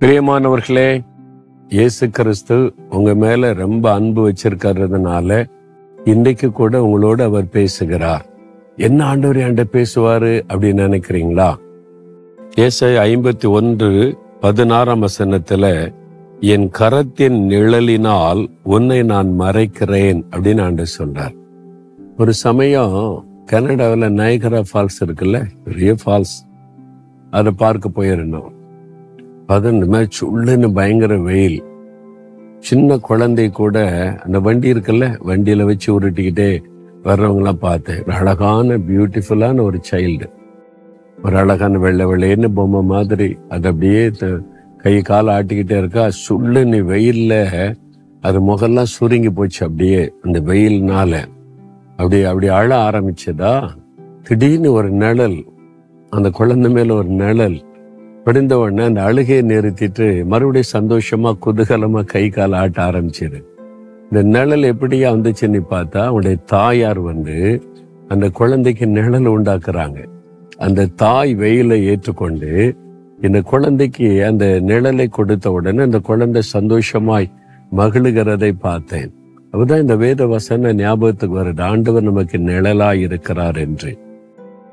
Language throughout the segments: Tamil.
பிரியமானவர்களே இயேசு கிறிஸ்து உங்க மேல ரொம்ப அன்பு வச்சிருக்கிறதுனால இன்றைக்கு கூட உங்களோட அவர் பேசுகிறார். என்ன ஆண்டவர் ஆண்ட பேசுவாரு அப்படின்னு நினைக்கிறீங்களா? ஏசை ஐம்பத்தி ஒன்று பதினாறாம் வசனத்துல என் கரத்தின் நிழலினால் உன்னை நான் மறைக்கிறேன் அப்படின்னு ஆண்டு சொல்றார். ஒரு சமயம் கனடாவில் நயகரா ஃபால்ஸ் இருக்குல்ல பெரிய ஃபால்ஸ் அதை பார்க்க போயிருந்தோம். அது இந்த மாதிரி சுள்ளுன்னு பயங்கர வெயில். சின்ன குழந்தை கூட அந்த வண்டி இருக்குல்ல வண்டியில வச்சு உருட்டிக்கிட்டே வர்றவங்களாம் பார்த்தேன். ஒரு அழகான பியூட்டிஃபுல்லான ஒரு சைல்டு ஒரு அழகான வெள்ளை வெள்ளைன்னு பொம்மை மாதிரி. அது அப்படியே கை காலை ஆட்டிக்கிட்டே இருக்கா. சுள்ளுன்னு வெயில்ல அது முகெல்லாம் சுருங்கி போச்சு அப்படியே அந்த வெயில்னால. அப்படி அப்படி அழ ஆரம்பிச்சதா? திடீர்னு ஒரு நிழல். அந்த குழந்தை மேல ஒரு நிழல். படிந்த உடனே அந்த அழுகையை நிறுத்திட்டு மறுபடியும் சந்தோஷமா குதூகலமா கை கால் ஆட்ட ஆரம்பிச்சிரு இந்த நிழல் எப்படியா வந்துச்சுன்னு பார்த்தா அவனுடைய தாயார் வந்து அந்த குழந்தைக்கு நிழல் உண்டாக்குறாங்க. அந்த தாய் வெயிலை ஏற்றுக்கொண்டு இந்த குழந்தைக்கு அந்த நிழலை கொடுத்த உடனே அந்த குழந்தை சந்தோஷமாய் மகிழுகிறதை பார்த்தேன். அப்பதான் இந்த வேத வசன ஞாபகத்துக்கு வருது ஆண்டவர் நமக்கு நிழலாய் இருக்கிறார் என்று.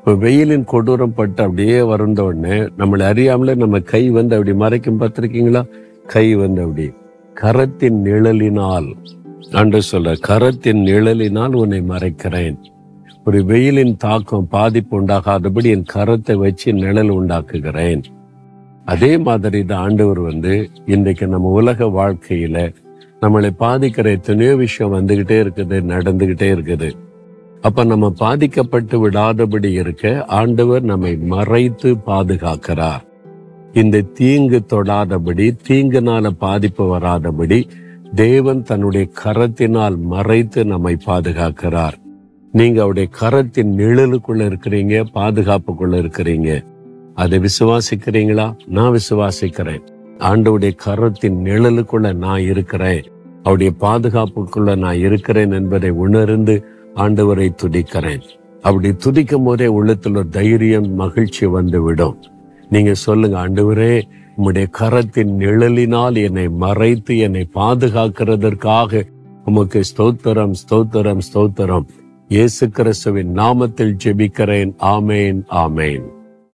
இப்போ வெயிலின் கொடூரம் பட்டு அப்படியே வருந்த உடனே நம்மளை அறியாமலே நம்ம கை வந்து அப்படி மறைக்கும் பார்த்துருக்கீங்களா? கை வந்து அப்படி. கரத்தின் நிழலினால் அன்று சொல்ல கரத்தின் நிழலினால் உன்னை மறைக்கிறேன். ஒரு வெயிலின் தாக்கம் பாதிப்பு உண்டாகாதபடி என் கரத்தை வச்சு நிழல் உண்டாக்குகிறேன். அதே மாதிரி தான் ஆண்டவர் வந்து இன்றைக்கு நம்ம உலக வாழ்க்கையில நம்மளை பாதிக்கிற எத்தனையோ விஷயம் வந்துகிட்டே இருக்குது நடந்துகிட்டே இருக்குது. அப்ப நம்ம பாதிக்கப்பட்டு விடாதபடி இருக்க ஆண்டவர் நம்மை மறைத்து பாதுகாக்கிறார். இந்த தீங்கு தொடாதபடி தீங்குனால பாதிப்பு வராதபடி தேவன் தன்னுடைய கரத்தினால் மறைத்து நம்மை பாதுகாக்கிறார். நீங்க அவருடைய கரத்தின் நிழலுக்குள்ள இருக்கிறீங்க பாதுகாப்புக்குள்ள இருக்கிறீங்க. அதை விசுவாசிக்கிறீங்களா? நான் விசுவாசிக்கிறேன். ஆண்டவுடைய கரத்தின் நிழலுக்குள்ள நான் இருக்கிறேன். அவருடைய பாதுகாப்புக்குள்ள நான் இருக்கிறேன் என்பதை உணர்ந்து ஆண்டவரை துதிக்கிறேன். அப்படி துதிக்கும் போதே உள்ளத்துல தைரியம் மகிழ்ச்சி வந்து விடும் நீங்க சொல்லுங்க ஆண்டவரே உம்முடைய கரத்தின் நிழலினால் என்னை மறைத்து என்னை பாதுகாக்கிறதற்காக உமக்கு ஸ்தோத்திரம் ஸ்தோத்திரம் ஸ்தோத்திரம். இயேசு கிறிஸ்துவின் நாமத்தில் ஜெபிக்கிறேன். ஆமேன் ஆமேன்.